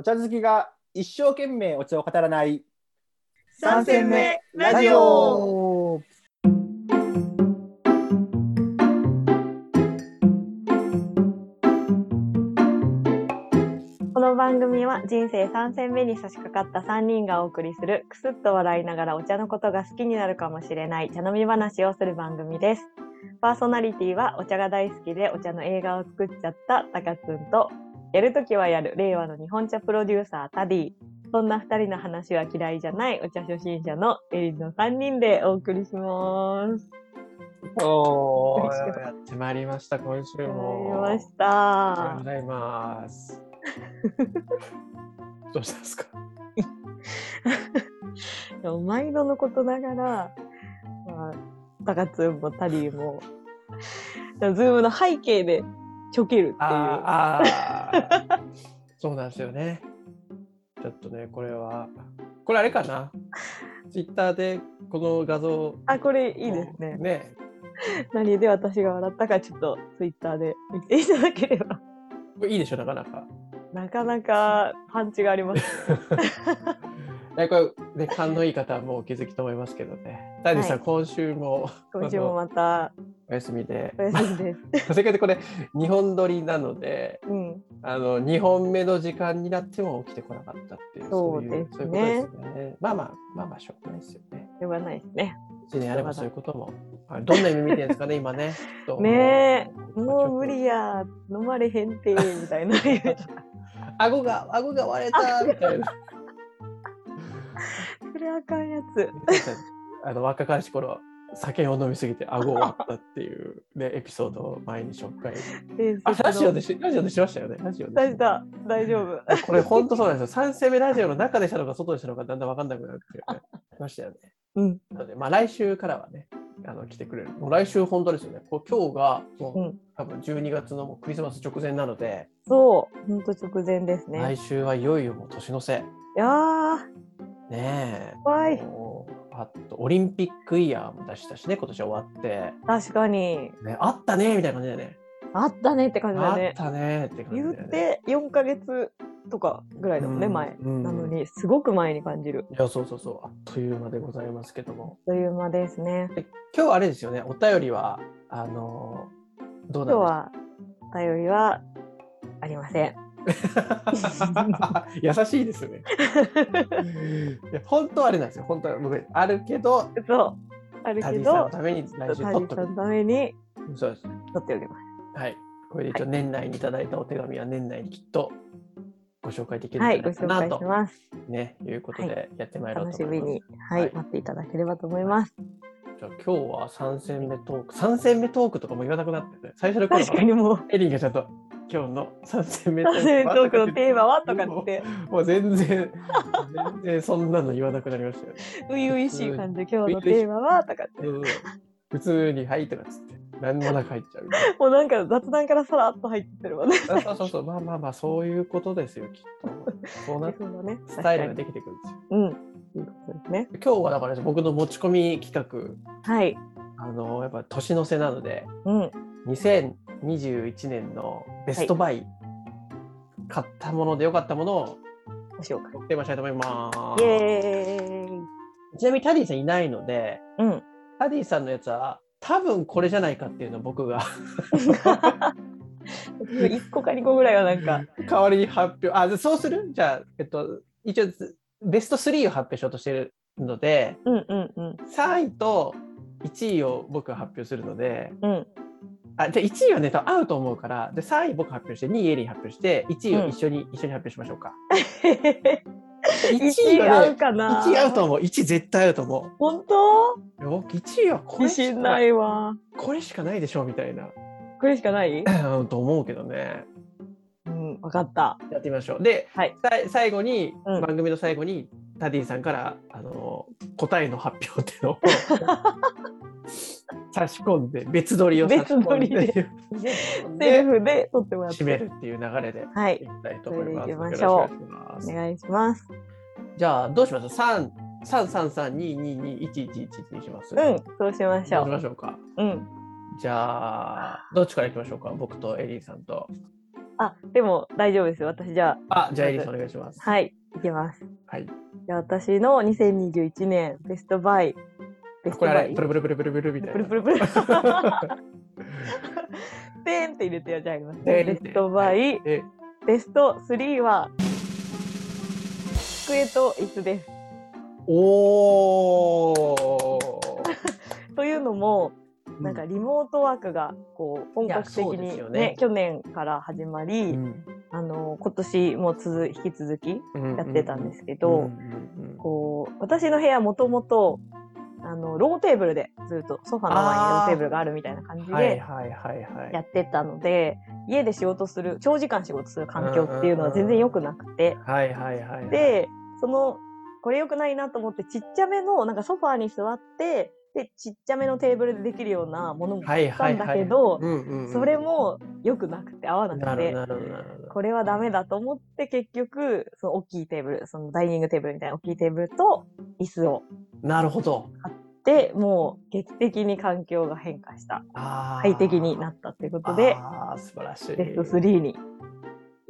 お茶好きが一生懸命お茶を語らない三戦目ラジオこの番組は人生3戦目に差し掛かった3人がお送りするくすっと笑いながらお茶のことが好きになるかもしれない茶飲み話をする番組です。パーソナリティはお茶が大好きでお茶の映画を作っちゃったタカツンとやるときはやる令和の日本茶プロデューサータディそんな2人の話は嫌いじゃないお茶初心者のエリンの3人でお送りします。おーやってまいりました今週やりも。ましありがとうごた。ざいます。どうしたんですか？でも毎度のことながら、まあ、タカツンもタディも、ズームの背景でちょけるっていう。あーあー、そうなんですよね。ちょっとねこれはこれあれかな？ツイッターでこの画像あ、これいいですね。ね何で私が笑ったかちょっとツイッターで見ていただければ。これいいでしょなかなか。なかなかパンチがあります。ねこれね勘のいい方はもうお気づきと思いますけどね。タディさん、はい今週も今週もまたお休みでお。休みです。せっかくこれ2本撮りなのでうん。あの2本目の時間になっても起きてこなかったっていうそういうそういうことですね。まあまあまあまあしょうがないですよね。しょうがないですね。1年あればそういうことも。はいどんな夢見てるんですかね今ね。ねえ、もう無理や、飲まれへんて、みたいな。顎が顎が割れたみたいな。それあかんやつ。あの若かりし頃酒を飲みすぎて顎を割ったっていう、ね、エピソードを前に紹介。あラジオでしラジオでしましたよね。ラジオで大丈夫、大丈夫。これ本当そうなんですよ。3戦目ラジオの中でしたのか外でしたのかだんだん分かんなくなるっていうね。ましたよね。うん。なので、まあ来週からはね、あの来てくれる。もう来週本当ですよね。こう今日がもう、うん多分12月のもうクリスマス直前なので、そう、ほんと直前ですね。来週はいよいよもう年の瀬。いやー、ねえ。怖い。あとオリンピックイヤーも出したしね、今年終わって。確かに。ね、あったねみたいな感じだよね。あったねって感じあっだね。たねって感じだよね。言って4ヶ月とかぐらいだもんね、うん前。うんなのに、すごく前に感じる。いや、そうそうそう。あっという間でございますけども。という間ですね。で今日あれですよね、お便りは、あのーどうなん今日は、お便りはありません。優しいですね。いや本当はあれなんですよ。本当は僕あるけど、そう。あるけタディさんのど、ために来週タ取っとく。ディさんのためにそうです。撮っております。はい。これで一応年内にいただいたお手紙は年内にきっとご紹介できるんはい、じゃご紹介ないかなと、します。ね、いうことでやってまいろう楽と思います。しみに、はい、はい待っていただければと思います。じゃあ今日は3戦目トーク、3戦目トークとかも言わなくなってね、最初の頃確かにもう、エリンがちゃんと今日の3戦目トーク男性トークのテーマは？とかって、もう全然、全然そんなの言わなくなりましたよね。初々しい感じで今日のテーマは？とかって、うん普通に、はいとかっつって、何もなく入っちゃうもうなんか雑談からさらっと入ってるもんね。な。そうそうそう、まあまあまあ、そういうことですよ、きっと。そうなそうだね。スタイルが確できてくるんですよ。うん。いうことですね。今日はだから僕の持ち込み企画、はい。あの、やっぱ年の瀬なので、うん。2021年のベストバイ、買ったもので良かったものをご紹介。テーマしたいと思います。イエーイ。ちなみにタディさんいないので、うん。タディさんのやつは多分これじゃないかっていうのを僕が 1個か2個ぐらいはなんか、代わりに発表、あ、そうする？じゃあ、えっと、一応ベスト3を発表しようとしてるので、うんうんうん。3位と1位を僕が発表するので、うん。あ、じゃあ1位はね、多分合うと思うから、で3位僕発表して、2位エリン発表して、1位を一緒に、一緒に発表しましょうか。1 1位位合はね、うかな1位合うと思う。1位絶対合うと思本当？う。よ1位はこれ自しか信ないわ。これしかないでしょみたいな。これしかない？うんと思うけどね。うん、わかった。やってみましょう。で、はい最後に、うん番組の最後にタディさんからあの答えの発表っていうのを 差し込んで別撮りを差し込んで別撮セルフで撮ってもらって。締めるっていう流れではいいきたいと思います。それで行きましょうお願いします。じゃあどうします三三三三二二二一一一にします。うん、そうしましどうしょう。ましょうか？うん。じゃあどっちからいきましょうか？僕とエリーさんと。あ、でも大丈夫ですよ。私じゃあ、じゃあエリスお願いします。あ、はい、いきます。はい。じゃあ私の2021年ベストバイ。ベスこれあれ、トバイプ。ルプルプルプルプルみたいな。プルプルプル。ペンって入れてやじゃあります。ベストバイ。え、ベスト3は、机と椅子です。おー。というのも、なんかリモートワークがこう本格的にねね去年から始まり、うんあの今年も続引き続きうんやってたんですけうんど、こう私の部屋もともとあのローテーブルでずっとソファの前にローテーブルがあるみたいな感じはいで。やってたので、家で仕事する長時間仕事する環境っていうのは全然良くなくて、はいはいはい。、でそのこれ良くないなと思ってちっちゃめのなんかソファーに座ってでちっちゃめのテーブルでできるようなものもはい買ったん。だけど、それも良くなくて合わなくて。これはダメだと思って結局その大きいテーブルそのダイニングテーブルみたいな大きいテーブルと椅子をなるほど。でもう劇的に環境が変化した快適になったということであー素晴らしい。ベスト3に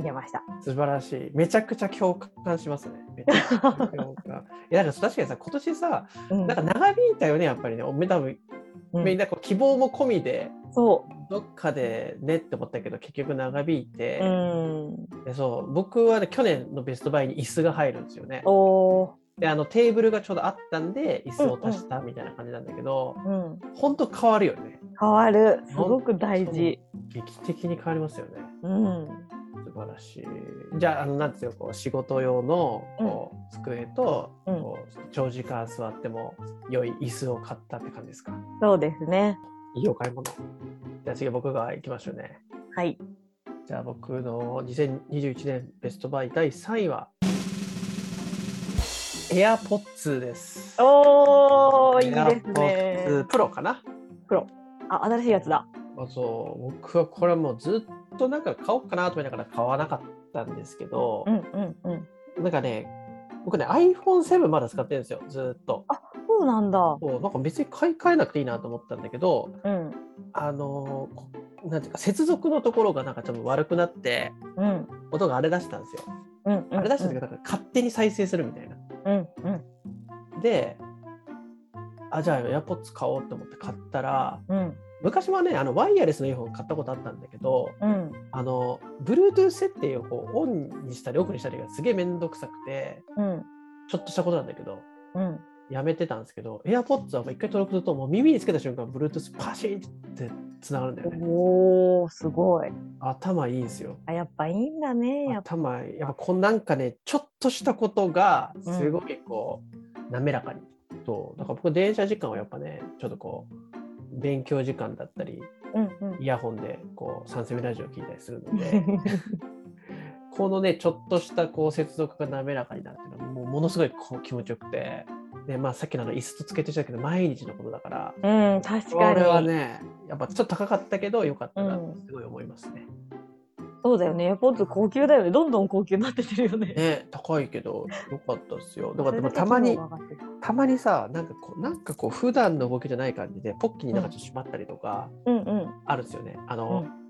入れました。素晴らしい。めちゃくちゃ共感しますね。めちゃくちゃ共感。いや、なんか確かにさ、今年さ、うんなんか長引いたよね、やっぱりね。おめ多分、うんみんなこう希望も込みで、そどっかでねって思ったけど、結局長引いて、う。うん。でそう僕はね、去年のベストバイに椅子が入るんですよね。おー。で、あのテーブルがちょうどあったんで、椅子を足したみたいな感じなんだけど、うん。本当変わるよね。変わる。すごく大事。劇的に変わりますよね。うん。素晴らしい。じゃあ、あの、なんですよ、こう、仕事用の、こう、机と、うんこう、長時間座っても良い椅子を買ったって感じですか？そうですね。いいお買い物。じゃあ次僕が行きましょうね。はい。じゃあ僕の2021年ベストバイ第3位は、AirPods です。おー、いいです AirPods ね。Pro かな？あ、新しいやつだ。あそう僕はこれはもうずっとなんか買おうかなと思いながら買わなかったんですけど、うんうんうん。なんかね、僕ね、iPhone7 まだ使ってるんですよ、ずっと。そうなんだ。そうなんか別に買い替えなくていいなと思ったんだけど、うん。あのなんていうか、接続のところがなんかちょっと悪くなって、うん。音が荒れ出したんですよ。うん。うん荒れ出した時なんか勝手に再生するみたいな。うん。うん。で、あ、じゃあ AirPods 買おうと思って買ったら、うん。昔はね、あのワイヤレスのイヤホン買ったことあったんだけど、うん。あの、Bluetooth 設定をこうオンにしたりオフにしたりがすげえめんどくさくて、うん。ちょっとしたことなんだけど、うん。やめてたんですけど、AirPods は一回登録すると、もう耳につけた瞬間、Bluetooth パシッってつながるんだよね。おー、すごい。頭いいんですよ。あ、やっぱいいんだね。や。頭。やっぱこうなんかね、ちょっとしたことが、すごいこう、滑らかに。そう。だから僕、電車時間はやっぱね、ちょっとこう、勉強時間だったり、うんうん。イヤホンでこう、サンセミラジオ聞いたりするので、このね、ちょっとしたこう接続が滑らかになるっていうのは、もうものすごいこう気持ちよくて、で、まあさっきのあの椅子とつけてしたけど、毎日のことだから、うん、確かこれはに。ね、やっぱちょっと高かったけど、良かったなうんってすごい思いますね。そうだよね。エアポッド高級だよね。どんどん高級になってってるよね。ね、高いけど、良かったですよ。だからでもたまにたまにさ、なんかこう、なんかこう、普段の動きじゃない感じで、ポッキーになんかちょっとしまったりとか、うんうん。あるんですよね。あの、うん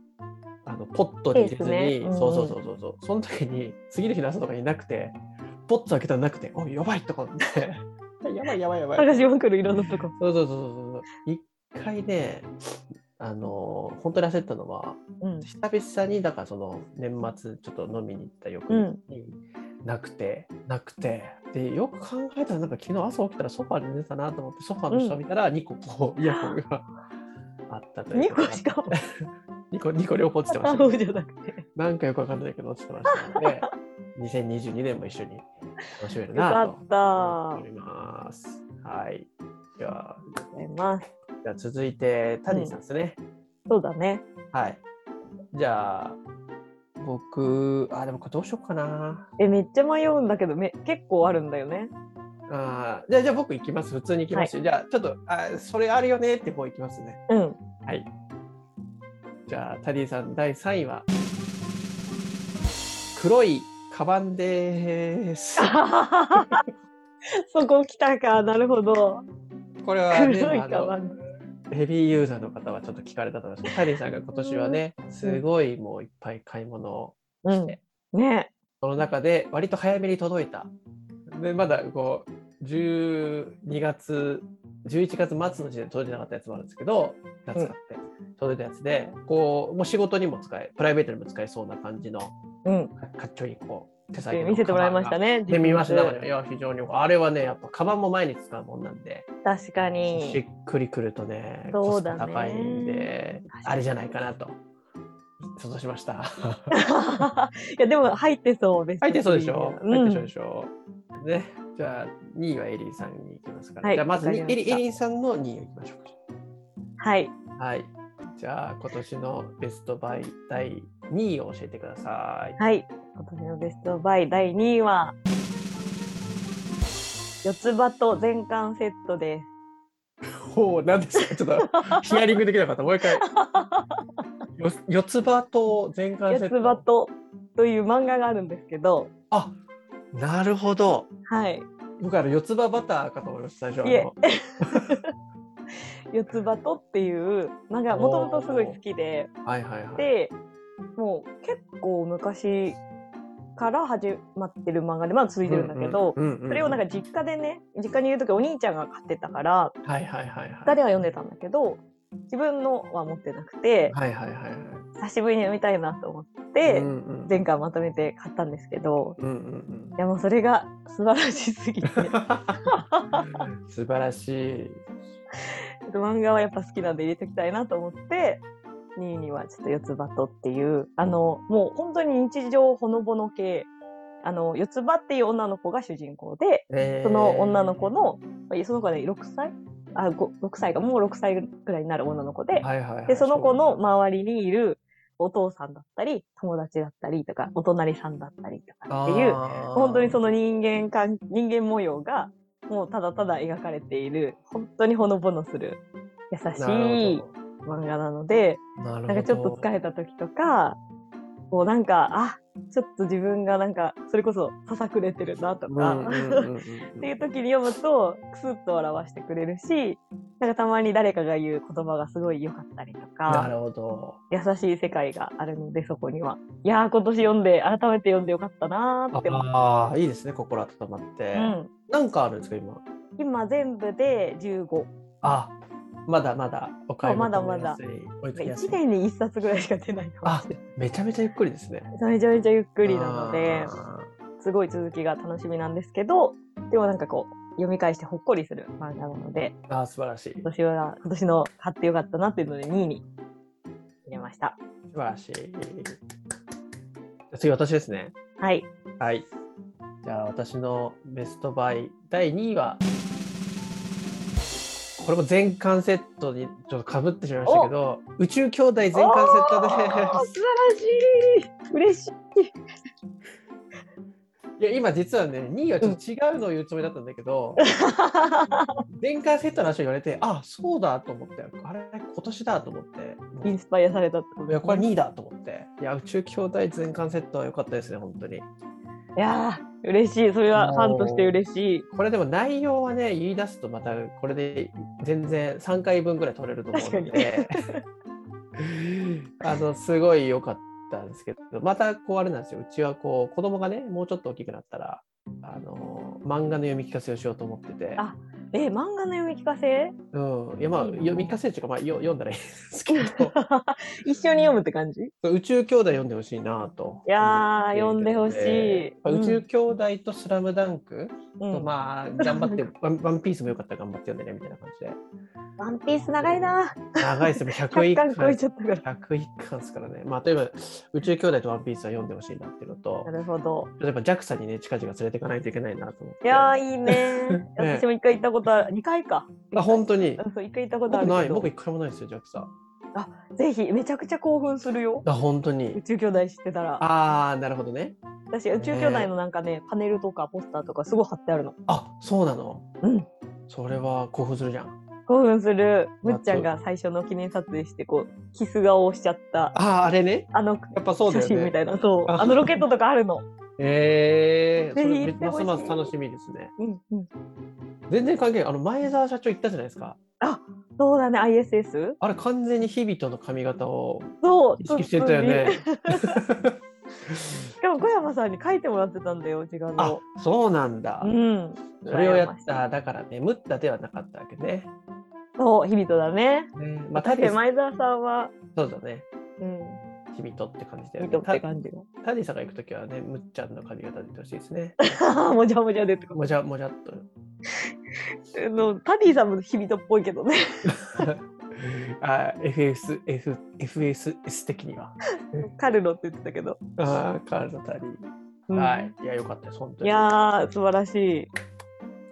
あのポットに入れずに、ねうんそうそうそうそうそう、その時に、次の日の朝とかになくて、ポット開けたらなくて、おい、やばいとか思って、やばいやばいやばい。探しまくるいろんなとこ。そうそうそうそうそう。一回ね、あの、本当に焦ったのは、うん。久々に、だからその年末ちょっと飲みに行った翌日に、なくて、なくて、で、よく考えたらなんか昨日朝起きたらソファーで寝てたなと思って、ソファーの下見たら2個こう、イヤホンがあったという2個しかも。2個、2個両方落ちてました、そうじゃなくて。なんかよくわかんないけど落ちてましたので、2022年も一緒に楽しめるなとった。あ思います。はい。では。じゃあ続いて、タニーさんですね。そうだね。はい。じゃあ、僕、あ、でもこれどうしようかな。え、めっちゃ迷うんだけど、め結構あるんだよね。あーじゃあ、じゃあ僕行きます。普通に行きますよ。じゃあ、ちょっと、あ、それあるよねって方行きますね。うん。はい。じゃあ、タディさん第3位は、黒いカバンです。そこ来たか。なるほど。これはね、黒いカバン。ヘビーユーザーの方はちょっと聞かれたと思います。けど、タリーさんが今年はね、すごいもういっぱい買い物をうん。して、ね。その中で割と早めに届いた。で、まだこう、12月、11月末の時点で届いてなかったやつもあるんですけど、夏買って届いたやつで、こう、もう仕事にも使え、プライベートにも使えそうな感じの、うん。かかっちょいい、こう、手見せてもらいましたね。で、見ました。いや、非常に、あれはね、やっぱ、カバンも毎日使うもんなんで、確かしに。っくりくるとね、そうだねパ高いんであれじゃないかなと。想像しました。いや、でも入ってそう、ベスト入ってそうでしょ？うん入ってそうでしょ？ね。じゃあ、2位はエリーさんに行きますから。はいじゃあ、まずましたリエリーさんの2位を行きましょうはい。か。はい。じゃあ、今年のベストバイ第2位を教えてください。はい。今年のベストバイ第2位は、四つ葉と全巻セットです。ほう、なんですか？ちょっと ヒアリングできなかった。もう一回。よ 四つ葉と全巻セット。四つ葉とという漫画があるんですけど、あなるほど。はい。僕あの四つ葉バターかと思いました、最初。いえあの 四つ葉とっていう漫画、もともとすごい好きで、はいはいはい。で、もう結構昔から始まってる漫画で、まだ続いてるんだけど、うんうんうんうんそれをなんか実家でね、実家にいるときお兄ちゃんが買ってたから、はいはいはい実はい。家では読んでたんだけど、自分のは持ってなくて、はいはいはいはい。久しぶりに読みたいなと思って、うんうん前回まとめて買ったんですけど、うんうんいやもうそれが素晴らしすぎて、うん。素晴らしい。漫画はやっぱ好きなんで入れておきたいなと思って、2位にはちょっと四つ葉とっていう、あの、もう本当に日常ほのぼの系、あの、四つ葉っていう女の子が主人公で、えー。その女の子の、その子はね、6歳？あ、5 6歳か、もう6歳ぐらいになる女の子で、はいはいはい、で、その子の周りにいるお父さんだったり、友達だったりとか、お隣さんだったりとかっていう、本当にそのの人間関、人間模様が、もうただただ描かれている、本当にほのぼのする、優しい漫画なので、なんかちょっと疲れた時とか、こうなんか、あ、ちょっと自分がなんか、それこそささくれてるなとか、っていう時に読むと、クスッと笑わしてくれるし、なんかたまに誰かが言う言葉がすごい良かったりとなか、るほど。優しい世界があるので、そこには。いやー、今年読んで、改めて読んでよかったなーってああ、いいですね、心温まって。て。うん。なんかあるんですか、今？今全部で15。あまだまだお買い求まだめやすい。追いつきやすい1年に1冊ぐらいしか出ないあ。めちゃめちゃゆっくりですね。めちゃめちゃゆっくりなので、あすごい続きが楽しみなんですけど、でもなんかこう、読み返してほっこりする漫画なので、ーあー、素晴らしい。今年は、今年の買ってよかったなっていうので2位に入れました。素晴らしい。次、私ですね。はい。はい。じゃあ、私のベストバイ第2位は、これも全巻セットにちょっとかぶってしまいましたけど、宇宙兄弟全巻セットで素晴らしい。嬉しい。いや、今実はね、2位はちょっと違うのを言うつもりだったんだけど、全巻セットの話を言われて、あ、そうだと思って、あれ、今年だと思って、インスパイアされたってこといや、これ2位だと思って、いや、宇宙兄弟全巻セットは良かったですね、本当に。いやー、嬉しい。それはファンとして嬉しい。これでも内容はね、言い出すとまたこれで全然3回分ぐらい取れると思うので、あの、すごい良かったんですけど、またこうあれなんですよ、うちはこう子供がね、もうちょっと大きくなったら、あの、漫画の読み聞かせをしようと思ってて、あえ、漫画の読み聞かせ？うん、いやまあ、読み聞かせっていうか、まあ、よ読んだらいいですけど、一緒に読むって感じ？宇宙兄弟読んでほしいなと。いや読んでほしいやっぱ宇宙兄弟とスラムダンク？うんと、まあ、頑張って、ワンワンピースもよかったら頑張って読んでね、みたいな感じで。ワンピース長いな。長いですよ、101 100巻巻超えちゃったから。101巻ですからね。まあ、例えば、宇宙兄弟とワンピースは読んでほしいなっていうのとな、るほど。例えば JAXA にね、近々連れていかないといけないなと思って。いやー、いいね。私も一回行ったことある。2回か。あ、本当に？一回行ったことあるない、僕一回もないですよ、JAXA。ぜひ、めちゃくちゃ興奮するよ。あ、本当宇に。宙兄弟知ってたら。あー、なるほどね。私、宇宙兄弟のなんかね、パネルとかポスターとかすごい貼ってあるの。あ、そうなの？うん。それは興奮するじゃん。興奮する。むっちゃんが最初の記念撮影して、こう、キス顔をしちゃった。あー、あれね。あの、やっぱそうだよね。写真みたいな。そう。ああのロケットとかあるの。えー、ぜひそれますます楽しみですね。うんうん。全然関係。あの、前澤社長言ったじゃないですか。そうだね ISS あれ完全に日々との髪型を意識してたよ ね。しかも小山さんに書いてもらってたんだよ時間あのそうなんだ。うんそれをやっただから眠ったではなかったわけね。そう日々とだねねまあ、タ確かに前澤さんはそうだね。うん日々とって感じだよね。日々とって感じがタタディさんが行くときはね、むっちゃんの髪型でいってほしいですね。もじゃもじゃでともじゃもじゃっと。あのタディさんも日々とっぽいけどね あ FS、F、FSS 的には。カルロって言ってたけど、ああ、カールのタディ。うんはい。いや、よかったです、本当いに。やー素晴らしい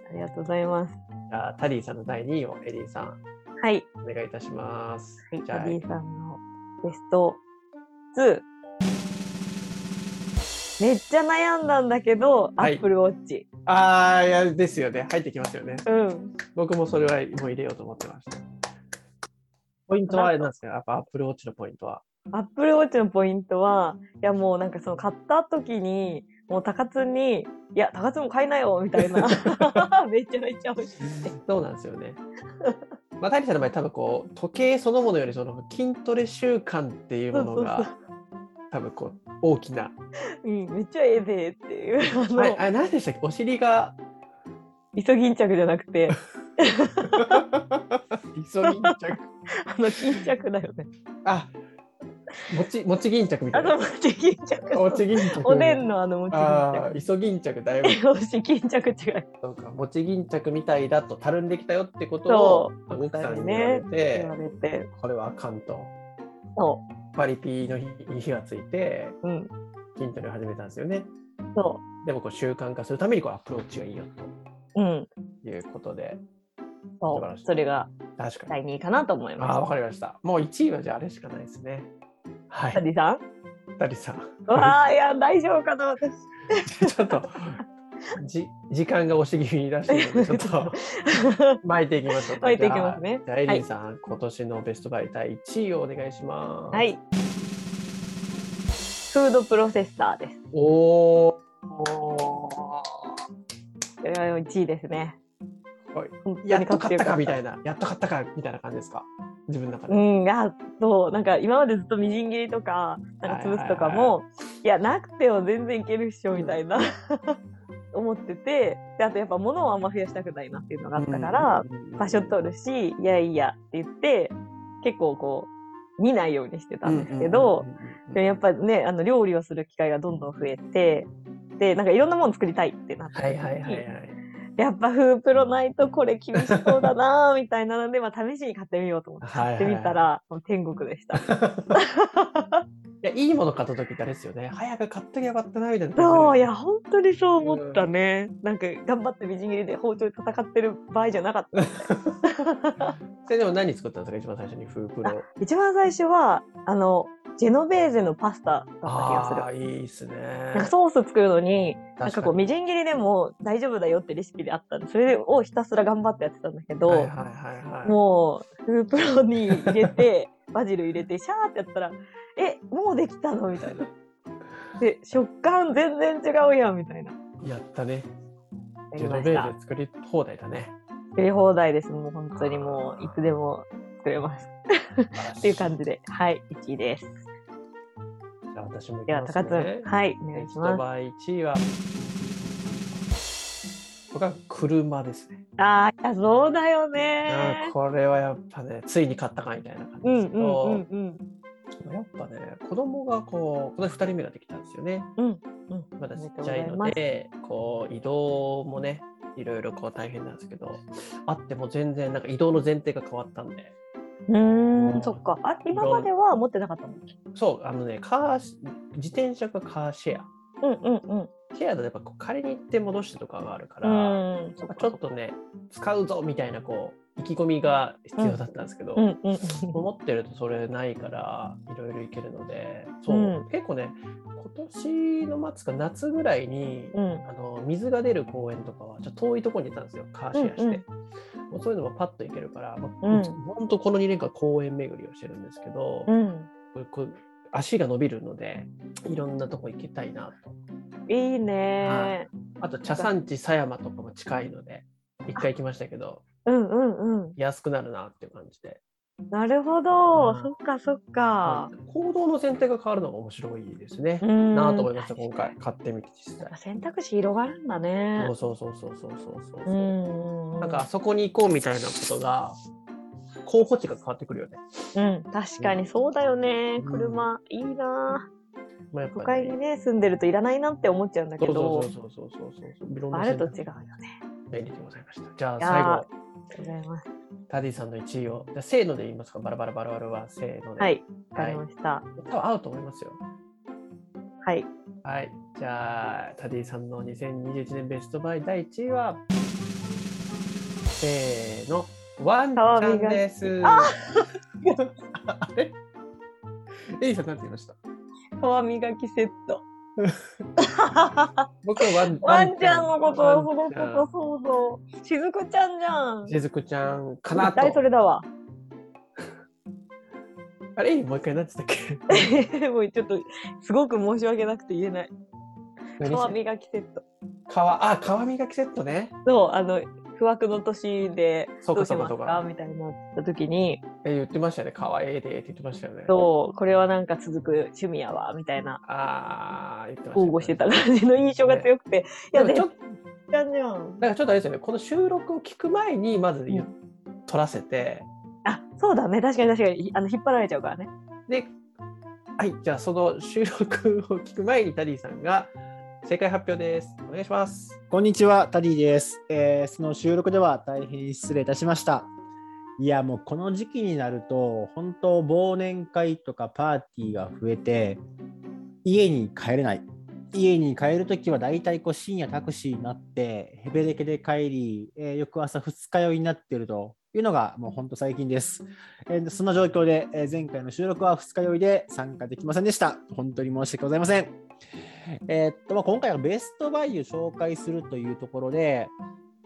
ありがとうございますじゃあタディさんの第2位をエリーさん、はいお願いいたします。はい、じゃあ、タディさんのベスト2。めっちゃ悩んだんだけど、はい Apple Watch。ああ、いや、ですよね。入ってきますよね。うん。僕もそれはもう入れようと思ってました。ポイントは何ですかやっぱアップルウォッチのポイントは。Apple Watch のポイントは、いやもうなんかその買った時に、もう高津に、いや、高津も買いなよみたいな。めちゃめちゃ欲しい。そうなんですよね。まあ、タリさんの場合、多分こう、時計そのものより、その筋トレ習慣っていうものが、多分こう、大きな。うん、めっちゃええでっていう。あの、あれ、あれ何でしたっけ？お尻が、イソギンチャクじゃなくて、イソギンチャク。あの、巾着だよね。あ、もち、もち巾着みたいなあの、。もち巾着。もち巾着。おでんのあの、もち巾イソギン着だよ。着。よし、巾着違い。そうか、もち巾着みたいだとたるんできたよってことを奥さんに言われて、言われて。これはあかんと。そパリピの日に火がついて、う。うん。筋トレを始めたんですよね。そでもこう習慣化するためにこうアプローチがいいよう。うん。ということで、そう。それが。第2位かなと思います。ああ、わかりました。もう1位はじゃああれしかないですね。はい。タディさん？ダリさん。うわあ、いや、大丈夫かな、私。ちょっと、じ時間が押し気味に出してるので、ちょっと 巻いていきましょうか。巻いていきますねじゃリンさん、今年のベストバイ第1位をお願いします。はい。フードプロセッサーです。おー。これは1位ですね。やっと買ったかみいたいな、やっと買ったかみたいな感じですか？自分の中で。うん、やっと、なんか今までずっとみじん切りとか、なんか潰すとかも、いや、なくても全然いけるっしょ、みたいな、思ってて、で、あとやっぱ物をあんま増やしたくないなっていうのがあったから、場所取るし、いやいやって言って、結構こう、見ないようにしてたんですけど、でもやっぱね、あの料理をする機会がどんどん増えて、で、なんかいろんなもの作りたいってなって、はいはいはいはい。やっぱフープロないとこれ厳しそうだなみたいなので、まあ試しに買ってみようと思って買ってみたら、もう天国でした。いや、いいもの買った時ってあれですよね。早く買っときゃよかったなみたいな。そう、いや、本当にそう思ったね。なんか頑張ってみじん切りで包丁で戦ってる場合じゃなかった。それでも何作ったんですか一番最初にフープロ？一番最初は、あの、ジェノベーゼのパスタだった気がするあ。あ、いいっすね。なんかソース作るのに、なんかこう、確みじん切りでも大丈夫だよってレシピであったんで、それをひたすら頑張ってやってたんだけど。もう、フープロに入れて、バジル入れて、シャーってやったら、え、もうできたの？みたいな。で、食感全然違うやん、みたいな。やったね。やジェノベーゼ作り放題だね。作り放題です。もう本当にもう、いつでも作れます。っていう感じで、はい、1位です。じゃあ私もいきでは、ます高津、ね。はい、お願いします。ベストバイ1位は、僕は車ですね。ああ、そうだよあねー。これはやっぱね、ついに買ったかみたいな感じうんですけど、うんうんうん。やっぱね、子供がこう、この2人目ができたんですよね。うんうん。まだちっちゃいので、こう、移動もね、いろいろこう大変なんですけど、あっても全然、なんか移動の前提が変わったんで、うーん、そっか。あ、今までは持ってなかったの？そう、あのね、カーシ、自転車がカーシェア。うんうんうん。シェアだとやっぱこう借りに行って戻してとかがあるから、うん、ちょっとね、使うぞみたいなこう、意気込みが必要だったんですけど。思ってるとそれないからいろいろ行けるのでそう、うん結構ね今年の末か夏ぐらいに、うん。あの水が出る公園とかはちょっと遠いところにいたんですよ。カーシェアして、うんもうそういうのもパッと行けるから、まあうん。ほんとこの2年間公園巡りをしてるんですけど、うん。これ足が伸びるのでいろんなとこ行きたいなと。いいねあと茶産地狭山とかも近いので一回行きましたけどうんうんうん。安くなるなっていう感じで。なるほど、うんそっかそっか。行動の選定が変わるのが面白いですね。うんなあと思いました、今回買ってみて実際。選択肢広がるんだね。そうそうそうそうそうそうそう。うん。なんかあそこに行こうみたいなことが候補地が変わってくるよね。うん、確かにそうだよね。うん車、いいな。まあ、都会にね、住んでるといらないなって思っちゃうんだけそうどそう、そうそうそうそうそう。いろんなあると違うよね。便利でございました。じゃあ最後、ありがとうございます。タディさんの1位を、じゃあせーので言いますか、バラバラバラバラはせーので。はい、わかはい。りました。多分合うと思いますよ。はい。はい。じゃあ、タディさんの2021年ベストバイ第1位は、せーの、ワンちゃんです。あ あれ？エイさん、なんて言いました？皮磨きセット。僕はワン ワンちゃんのことをそのこワンちゃんとそうそう。しずくちゃんじゃん。しずくちゃんかなと絶対。それだわ。あれ？もう一回何てたっけ？もうちょっと、すごく申し訳なくて言えない。何？皮磨きセット。皮あ、皮磨きセットね。そう、あの、不惑の年でそうかどうしますか？みたいになった時に、え言ってましたよね。皮ええでって言ってましたよね。そう、これはなんか続く趣味やわ、みたいな、ああ、言ってました、豪語してた感じの印象が強くて、いや、絶でもちょっと、対じゃん。なんかちょっとあれですよね。この収録を聞く前に、まず言う撮らせて、あ、そうだね。確かに確かに。あの、引っ張られちゃうからね。で、はい、じゃあその収録を聞く前にタディさんが正解発表です。お願いします。こんにちは、タディです、えーその収録では大変失礼いたしました。いや、もうこの時期になると、本当、忘年会とかパーティーが増えて、家に帰れない。家に帰るときは大体こう深夜タクシーになって、ヘベレケで帰り、えー翌朝二日酔いになってるというのがもう本当最近です。えーそんな状況で、えー前回の収録は二日酔いで参加できませんでした。本当に申し訳ございません。えーっとまあ、今回はベストバイを紹介するというところで、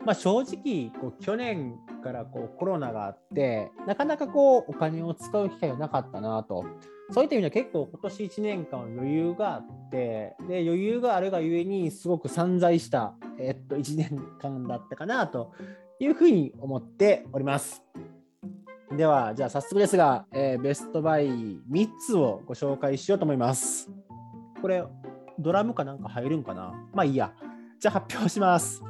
まあ、正直こう去年からこうコロナがあってなかなかこうお金を使う機会がなかったなとそういった意味では結構今年1年間は余裕があってで余裕があるがゆえにすごく散財した、えっと1年間だったかなというふうに思っております。ではじゃあ早速ですが、えーベストバイ3つをご紹介しようと思います。これドラムかなんか入るんかな？まあいいや。じゃあ発表します。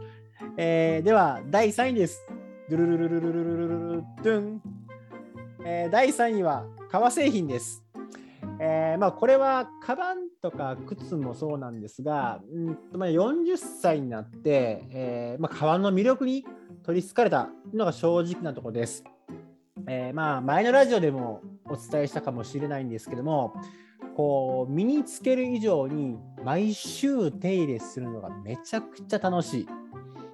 えーでは、第3位です。ドゥルルルルルルルルルルドゥン。えー第3位は革製品です。えーまあ、これはカバンとか靴もそうなんですが、うんまあ、40歳になって、えーまあ、革の魅力に取りつかれたのが正直なところです。えーまあ、前のラジオでもお伝えしたかもしれないんですけども、こう身につける以上に毎週手入れするのがめちゃくちゃ楽しい。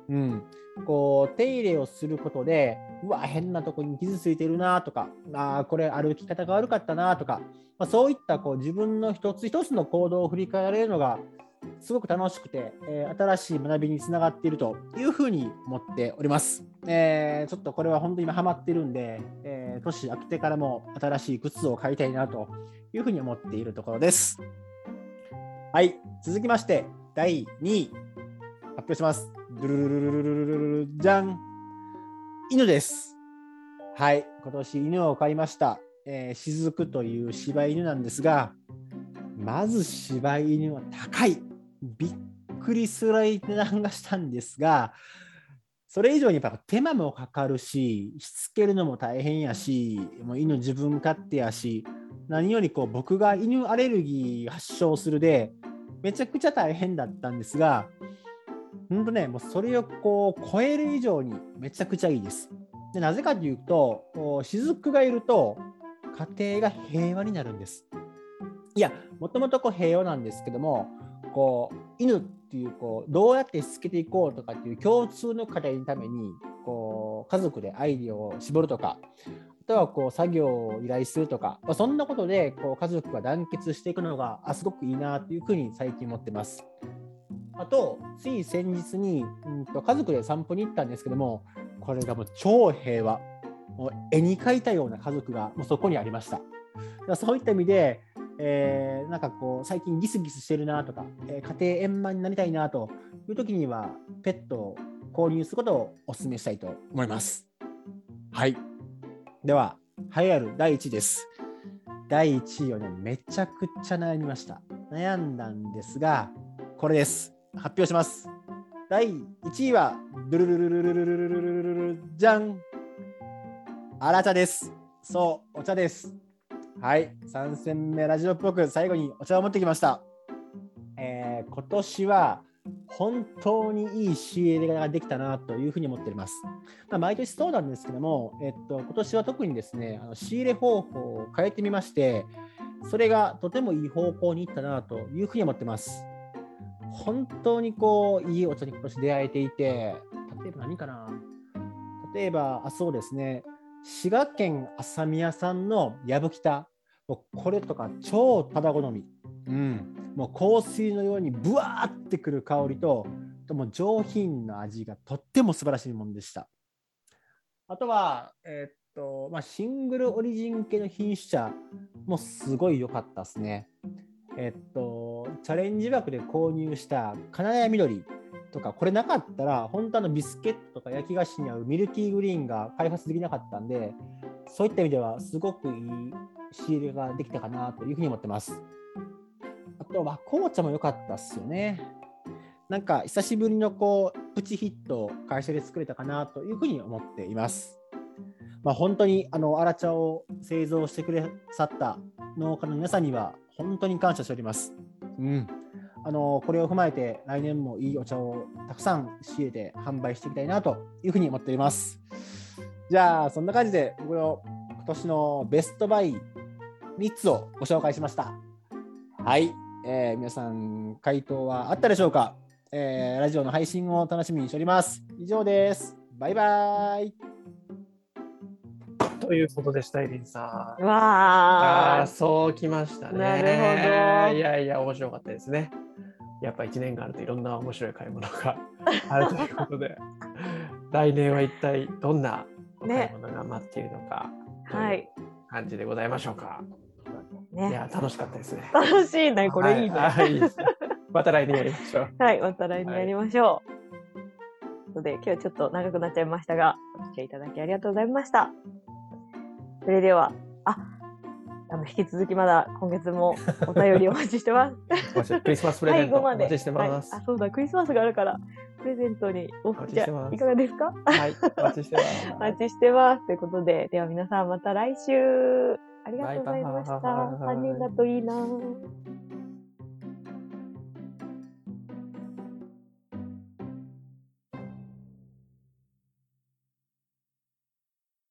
うん、こう手入れをすることでうわ変なとこに傷ついてるなとかあこれ歩き方が悪かったなとか、まあ、そういったこう自分の一つ一つの行動を振り返れるのがすごく楽しくて、えー、新しい学びにつながっているというふうに思っております。えー、ちょっとこれは本当に今ハマってるんで、えー、年明けてからも新しい靴を買いたいなというふうに思っているところです。はい、続きまして第2位発表します。ドゥルルルルルルルじゃん犬です。はい、今年犬を買いました。えー、雫という柴犬なんですが、まず柴犬は高い。びっくりする値段がしたんですが、それ以上にやっぱ手間もかかるし、しつけるのも大変やし、もう犬自分勝手やし、何よりこう僕が犬アレルギー発症するで、めちゃくちゃ大変だったんですが、本当ね、もうそれをこう超える以上にめちゃくちゃいいです。でなぜかというと、雫がいると家庭が平和になるんです。いや、もともと平和なんですけども、こう犬っていうこうどうやってしつけていこうとかっていう共通の課題のためにこう家族でアイデアを絞るとかあとはこう作業を依頼するとか、まあ、そんなことでこう家族が団結していくのがあすごくいいなというふうに最近思ってます。あと、つい先日に、うんと家族で散歩に行ったんですけども、これがもう超平和。もう絵に描いたような家族がもうそこにありました。そういった意味で、えーなんかこう最近ギスギスしてるなとか、えー家庭円満になりたいなという時にはペットを購入することをお勧めしたいと思います。はい。では、栄えある第1位です。第1位をね、めちゃくちゃ悩みました。悩んだんですが、これです。発表します。第1位は、ドゥルルルルルルルルルルルルルじゃんあら茶です。そう、お茶です。はい、3戦目ラジオっぽく最後にお茶を持ってきました。えー今年は本当にいい仕入れができたなというふうに思っております。まあ、毎年そうなんですけども、えっと、今年は特にですね、あの仕入れ方法を変えてみまして、それがとてもいい方向にいったなというふうに思ってます。本当にこう、いいお茶に今年出会えていて、例えば何かな？例えば、あ、そうですね、滋賀県浅宮さんのやぶきた、もうこれとか超ただ好み。うん、もう香水のようにブワーってくる香りと、とも上品な味がとっても素晴らしいものでした。あとは、えーっと、まあ、シングルオリジン系の品種茶もすごい良かったですね。えっと、チャレンジ枠で購入した金谷緑とか、これなかったら、本当のビスケットとか焼き菓子に合うミルキーグリーンが開発できなかったんで、そういった意味ではすごくいい仕入れができたかなというふうに思ってます。あとは紅茶も良かったっすよね。なんか久しぶりのこうプチヒットを会社で作れたかなというふうに思っています。まあ、本当にあの荒茶を製造してくださった農家の皆さんには本当に感謝しております。うん、あのこれを踏まえて来年もいいお茶をたくさん仕入れて販売していきたいなというふうに思っております。じゃあそんな感じで僕の今年のベストバイ3つをご紹介しました。はい、えー皆さん回答はあったでしょうか、えーラジオの配信を楽しみにしております。以上です。バイバイ。ということでした、エリンさん。わあああー、そうきましたね。なるほどいやいや、面白かったですね。やっぱ1年があるといろんな面白い買い物が あるということで、来年は一体どんなお買い物が待っているのか、はい。感じでございましょうか。いね。や、楽しかったですね。楽しいね。これいいね。ははいいいですねまた来年やりましょう。はい、また来年やりましょう。ということで、今日はちょっと長くなっちゃいましたが、お付き合いいただきありがとうございました。それでは、あ、あの、引き続きまだ今月もお便りお待ちしてます。クリスマスプレゼントお。待ちしてます。はいあ、そうだ、クリスマスがあるから、プレゼントにおお待ちしてますいかがですか？はい、お待ちしてます。お待ちしてます。ということで、では皆さんまた来週、ありがとうございました。バイバイ3人だといいなぁ